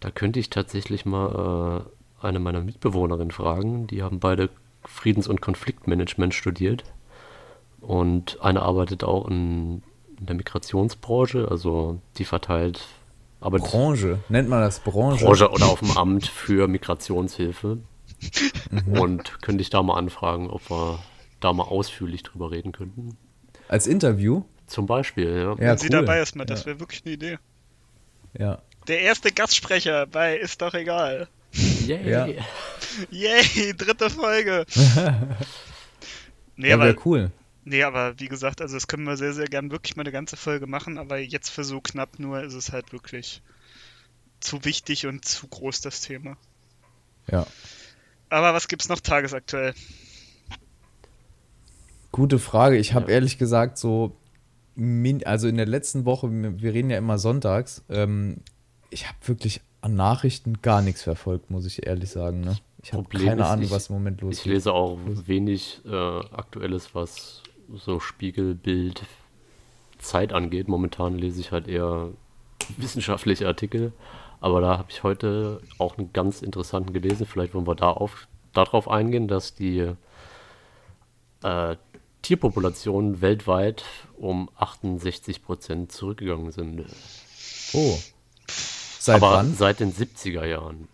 Da könnte ich tatsächlich mal äh, eine meiner Mitbewohnerinnen fragen. Die haben beide Friedens- und Konfliktmanagement studiert. Und eine arbeitet auch in, in der Migrationsbranche, also die verteilt arbeitet Branche. Nennt man das Branche? Branche oder auf dem Amt für Migrationshilfe. Und könnte ich da mal anfragen, ob wir da mal ausführlich drüber reden könnten. Als Interview? Zum Beispiel, ja. Ja, wenn sie cool. dabei ist, mal, das Ja. wäre wirklich eine Idee. Ja. Der erste Gastsprecher bei Ist doch egal. Yay. Ja. Yay, dritte Folge. nee, Ja, aber, wäre cool. nee, aber wie gesagt, also das können wir sehr, sehr gern wirklich mal eine ganze Folge machen, aber jetzt für so knapp nur ist es halt wirklich zu wichtig und zu groß das Thema. Ja. Aber was gibt's noch tagesaktuell? Gute Frage. Ich habe Ja. ehrlich gesagt so, also in der letzten Woche, wir reden ja immer sonntags, ähm, ich habe wirklich an Nachrichten gar nichts verfolgt, muss ich ehrlich sagen. Ne? Ich habe keine ist, Ahnung, ich- was im Moment los Ich ist. lese auch wenig äh, Aktuelles, was so Spiegelbild Zeit angeht. Momentan lese ich halt eher wissenschaftliche Artikel. Aber da habe ich heute auch einen ganz interessanten gelesen. Vielleicht wollen wir da auf, darauf eingehen, dass die äh, Tierpopulationen weltweit um 68 Prozent zurückgegangen sind. Oh. Seit aber wann? seit den 70er Jahren.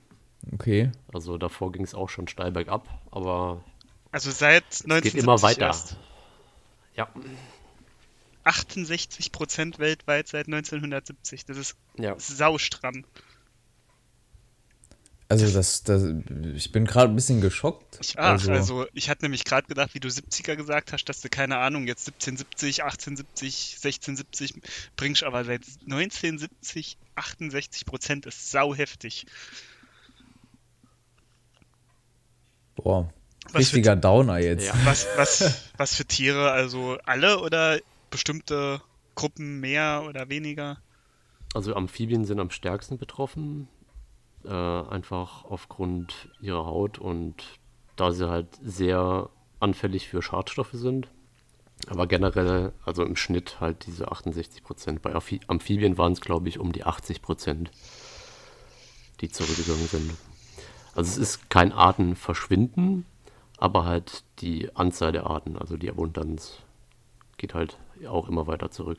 Okay. Also davor ging es auch schon steil bergab, aber Also seit es 1970 geht immer weiter. erst. Ja. 68 Prozent weltweit seit 1970. Das ist ja. saustramm. Also das, das ich bin gerade ein bisschen geschockt. Ich, ach, also, ich hatte nämlich gerade gedacht, wie du 70er gesagt hast, dass du keine Ahnung, jetzt 1770, 1870, 1670 bringst, aber seit 1970 68 Prozent ist sau heftig. boah, Was für, richtiger Downer jetzt. Ja. was, was, was für Tiere? Also alle oder bestimmte Gruppen mehr oder weniger? Also Amphibien sind am stärksten betroffen, äh, einfach aufgrund ihrer Haut und da sie halt sehr anfällig für Schadstoffe sind. Aber generell, also im Schnitt halt diese 68 Prozent. Bei Amphi- Amphibien waren es, glaube ich, um die 80 Prozent, die zurückgegangen sind. Also es ist kein Artenverschwinden, aber halt die Anzahl der Arten, also die Abundanz, geht halt auch immer weiter zurück.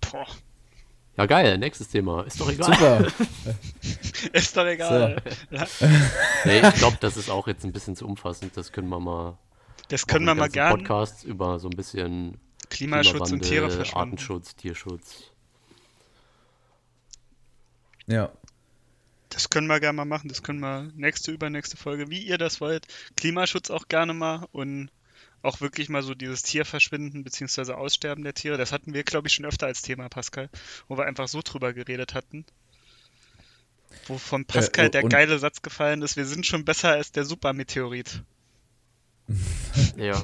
Boah, Ja, geil, nächstes Thema. Ist doch egal. Super. ist doch egal. Ja, Nee, ich glaube, das ist auch jetzt ein bisschen zu umfassend. Das können wir mal. das können wir mal ganzen gern. Podcasts über so ein bisschen Klimaschutz und Klimawandel, Tiere verschwinden. Artenschutz, Tierschutz. ja. Das können wir gerne mal machen. Das können wir nächste, übernächste Folge, wie ihr das wollt. Klimaschutz auch gerne mal und auch wirklich mal so dieses Tierverschwinden bzw. Aussterben der Tiere. Das hatten wir, glaube ich, schon öfter als Thema, Pascal, wo wir einfach so drüber geredet hatten. Wo von Pascal Äh, der geile Satz gefallen ist, wir sind schon besser als der Supermeteorit. Ja.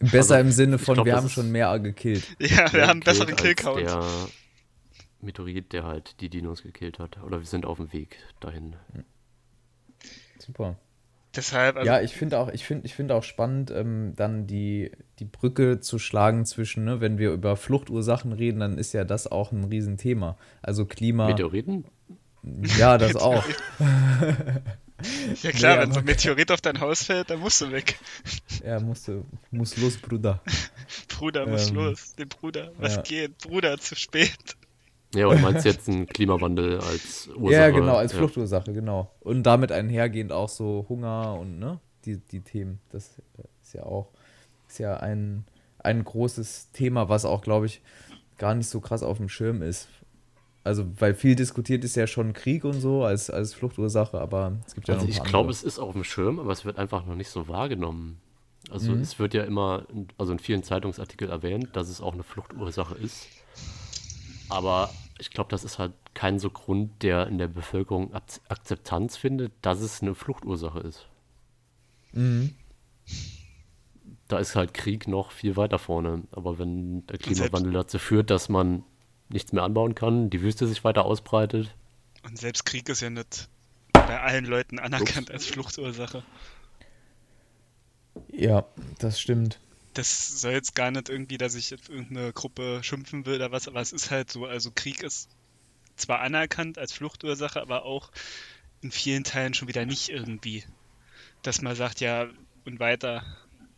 Besser Also, im Sinne von, glaub, wir haben schon mehr gekillt. Ja, wir mehr haben einen besseren gekillt Killcount. als Der Meteorit, der halt die Dinos gekillt hat. Oder wir sind auf dem Weg dahin. Super. Deshalb, also, ja, ich finde auch, ich finde, ich finde auch spannend, ähm, dann die, die Brücke zu schlagen zwischen, ne, wenn wir über Fluchtursachen reden, dann ist ja das auch ein Riesenthema. Also Klima, Meteoriten? ja, das auch. ja klar, nee, wenn so ein aber- Meteorit auf dein Haus fällt, dann musst du weg. Ja, musste, muss los, Bruder. Bruder, muss Ähm, los. Den Bruder, was ja. geht? Bruder, zu spät. Ja, und meinst jetzt einen Klimawandel als Ursache? Ja, genau, als Ja. Fluchtursache, genau. Und damit einhergehend auch so Hunger und ne, die, die Themen. Das ist ja auch, ist ja ein, ein großes Thema, was auch, glaube ich, gar nicht so krass auf dem Schirm ist. Also, weil viel diskutiert ist ja schon Krieg und so als, als Fluchtursache, aber es gibt ja Also noch ich glaube, es ist auf dem Schirm, aber es wird einfach noch nicht so wahrgenommen. Also Mhm. es wird ja immer, also in vielen Zeitungsartikeln erwähnt, dass es auch eine Fluchtursache ist. Aber ich glaube, das ist halt kein so Grund, der in der Bevölkerung Ak- Akzeptanz findet, dass es eine Fluchtursache ist. Mhm. Da ist halt Krieg noch viel weiter vorne. Aber wenn der Klimawandel dazu führt, dass man nichts mehr anbauen kann, die Wüste sich weiter ausbreitet. Und selbst Krieg ist ja nicht bei allen Leuten anerkannt als Fluchtursache. Ja, das stimmt. Das soll jetzt gar nicht irgendwie, dass ich jetzt irgendeine Gruppe schimpfen will oder was, aber es ist halt so. Also Krieg ist zwar anerkannt als Fluchtursache, aber auch in vielen Teilen schon wieder nicht irgendwie. Dass man sagt, ja, und weiter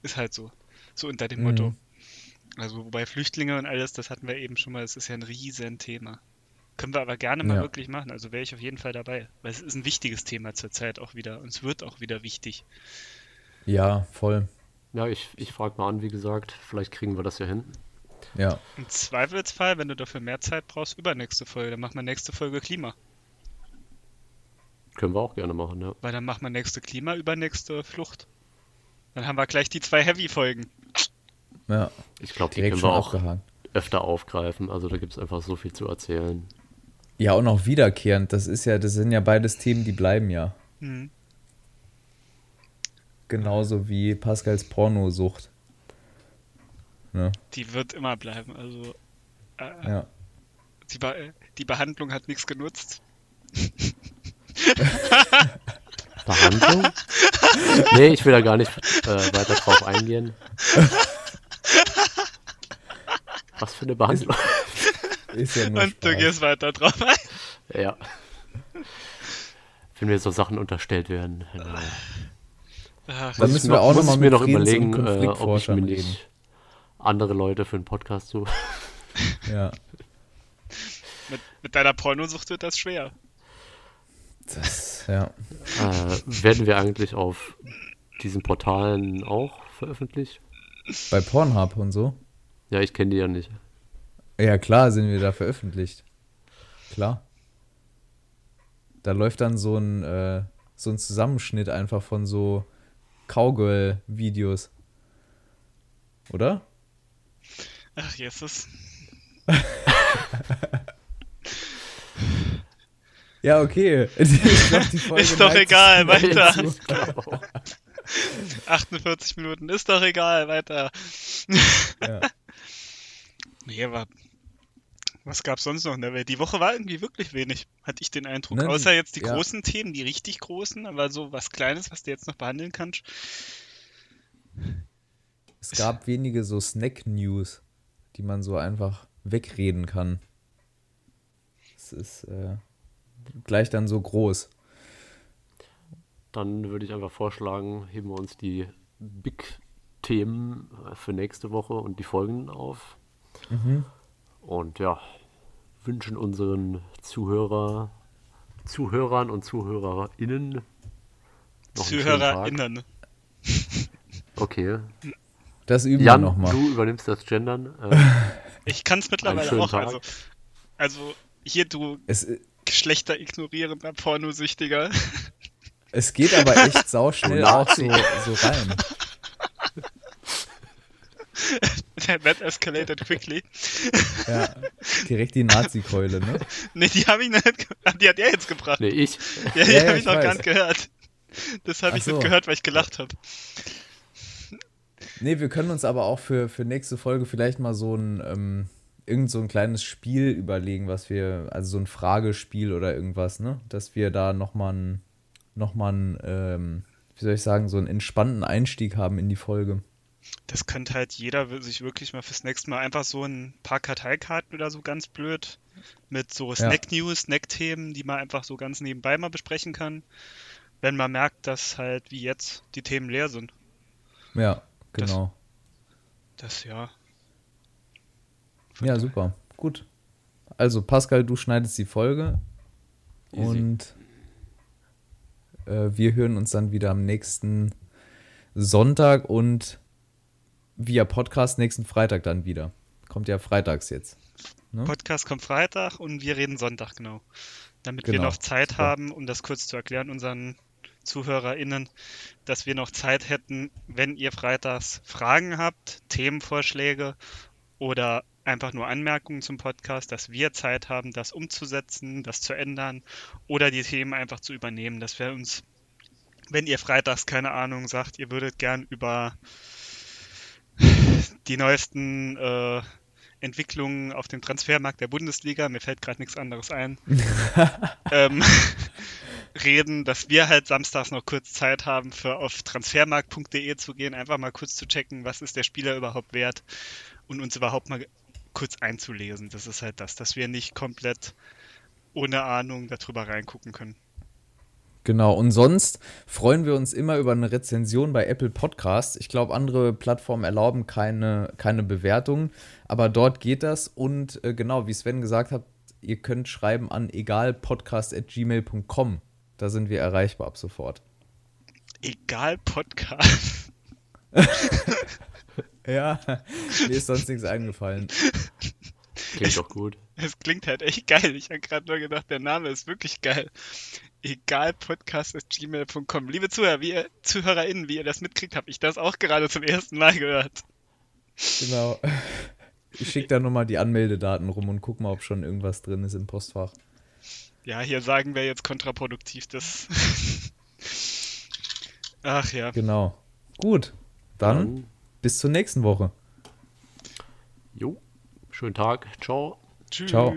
ist halt so. So unter dem Mhm. Motto. Also wobei Flüchtlinge und alles, das hatten wir eben schon mal, das ist ja ein Riesenthema. Können wir aber gerne mal Ja. wirklich machen. Also wäre ich auf jeden Fall dabei. Weil es ist ein wichtiges Thema zurzeit auch wieder. Und es wird auch wieder wichtig. Ja, voll. Ja, ich, ich frage mal an, wie gesagt, vielleicht kriegen wir das ja hin. Ja. Im Zweifelsfall, wenn du dafür mehr Zeit brauchst, übernächste Folge. Dann machen wir nächste Folge Klima. Können wir auch gerne machen, ja. Weil dann machen wir nächste Klima, übernächste Flucht. Dann haben wir gleich die zwei Heavy-Folgen. Ja. Ich glaube, die Direkt können wir auch abgehakt. öfter aufgreifen. Also da gibt es einfach so viel zu erzählen. Ja, und auch wiederkehrend. Das ist ja, das sind ja beides Themen, die bleiben ja. Hm. Genauso wie Pascals Pornosucht. Ne? Die wird immer bleiben. Also äh, Ja. die, Be die Behandlung hat nichts genutzt. Behandlung? nee, ich will da gar nicht äh, weiter drauf eingehen. Was für eine Behandlung? Ist ja nur Und du Spaß. gehst weiter drauf ein. ja. Wenn mir so Sachen unterstellt werden. Äh, Ach, Dann müssen wir auch muss noch ich mal mir mit noch Friedens- überlegen, äh, ob ich mir reden. nicht andere Leute für einen Podcast suche. Ja. mit, mit deiner Pornosucht wird das schwer. Das, ja. äh, werden wir eigentlich auf diesen Portalen auch veröffentlicht? Bei Pornhub und so. Ja, ich kenne die ja nicht. Ja, klar sind wir da veröffentlicht. Klar. Da läuft dann so ein, äh, so ein Zusammenschnitt einfach von so Cowgirl-Videos. Oder? Ach, Jesus. Ja, okay. Glaub, Ist doch egal, weiter. Ende zu. 48 Minuten, ist doch egal, weiter. Ja. Nee, aber was gab's sonst noch in der Welt? Die Woche war irgendwie wirklich wenig, hatte ich den Eindruck. Ne, Außer jetzt die ja. großen Themen, die richtig großen, aber so was Kleines, was du jetzt noch behandeln kannst. Es gab wenige so Snack-News, die man so einfach wegreden kann. Es ist äh, gleich dann so groß. Dann würde ich einfach vorschlagen, heben wir uns die Big-Themen für nächste Woche und die Folgen auf. Und ja, wünschen unseren Zuhörer, Zuhörern und ZuhörerInnen noch einen schönen Tag. ZuhörerInnen. Okay. Das üben Jan, wir nochmal. du übernimmst das Gendern. Äh, Ich kann's mittlerweile schönen auch. Also, also hier, du Es, Geschlechter ignorierender Pornosüchtiger. es geht aber echt sauschnell auch so, so rein. That escalated quickly. Ja, direkt die Nazi-Keule, ne? Nee, die habe ich noch nicht. Die hat er jetzt gebracht. nee, ich. Ja, die Ja, ja, habe ich ich noch gar nicht gehört. Das habe ich so. nicht gehört, weil ich gelacht habe. Nee, wir können uns aber auch für, für nächste Folge vielleicht mal so ein, ähm, irgend so ein kleines Spiel überlegen, was wir, also so ein Fragespiel oder irgendwas, ne? Dass wir da nochmal ein, noch mal ein, ähm, wie soll ich sagen, so einen entspannten Einstieg haben in die Folge. Das könnte halt jeder sich wirklich mal fürs nächste Mal einfach so ein paar Karteikarten oder so ganz blöd mit so Snack-News, Snack-Themen, die man einfach so ganz nebenbei mal besprechen kann, wenn man merkt, dass halt wie jetzt die Themen leer sind. Ja, Das- genau. Das ja. Von Ja, super. Gut. Also, Pascal, du schneidest die Folge. Easy. Und äh, wir hören uns dann wieder am nächsten Sonntag und via Podcast nächsten Freitag dann wieder. Kommt ja freitags jetzt. Ne? Podcast kommt Freitag und wir reden Sonntag, genau. Damit wir Genau, noch Zeit super. haben, um das kurz zu erklären, unseren ZuhörerInnen, dass wir noch Zeit hätten, wenn ihr freitags Fragen habt, Themenvorschläge oder einfach nur Anmerkungen zum Podcast, dass wir Zeit haben, das umzusetzen, das zu ändern oder die Themen einfach zu übernehmen, dass wir uns, wenn ihr freitags keine Ahnung sagt, ihr würdet gern über die neuesten äh, Entwicklungen auf dem Transfermarkt der Bundesliga, mir fällt gerade nichts anderes ein, ähm, reden, dass wir halt samstags noch kurz Zeit haben, für auf transfermarkt.de zu gehen, einfach mal kurz zu checken, was ist der Spieler überhaupt wert und uns überhaupt mal kurz einzulesen. Das ist halt das, dass wir nicht komplett ohne Ahnung darüber reingucken können. Genau, und sonst freuen wir uns immer über eine Rezension bei Apple Podcasts. Ich glaube, andere Plattformen erlauben keine, keine Bewertung, aber dort geht das. Und äh, genau, wie Sven gesagt hat, ihr könnt schreiben an egalpodcast.gmail.com. Da sind wir erreichbar ab sofort. Egal Podcast. ja, mir ist sonst nichts eingefallen. Klingt doch gut. Es klingt halt echt geil. Ich habe gerade nur gedacht, der Name ist wirklich geil. Egal podcast.gmail.com. Liebe Zuhörer, wie ihr, ZuhörerInnen, wie ihr das mitkriegt, habe ich das auch gerade zum ersten Mal gehört. Genau. Ich schicke da nochmal die Anmeldedaten rum und guck mal, ob schon irgendwas drin ist im Postfach. Ja, hier sagen wir jetzt kontraproduktiv, das. Ach ja. Genau. Gut. Dann, Dann bis zur nächsten Woche. Jo. Schönen Tag. Ciao. Tschüss. Ciao.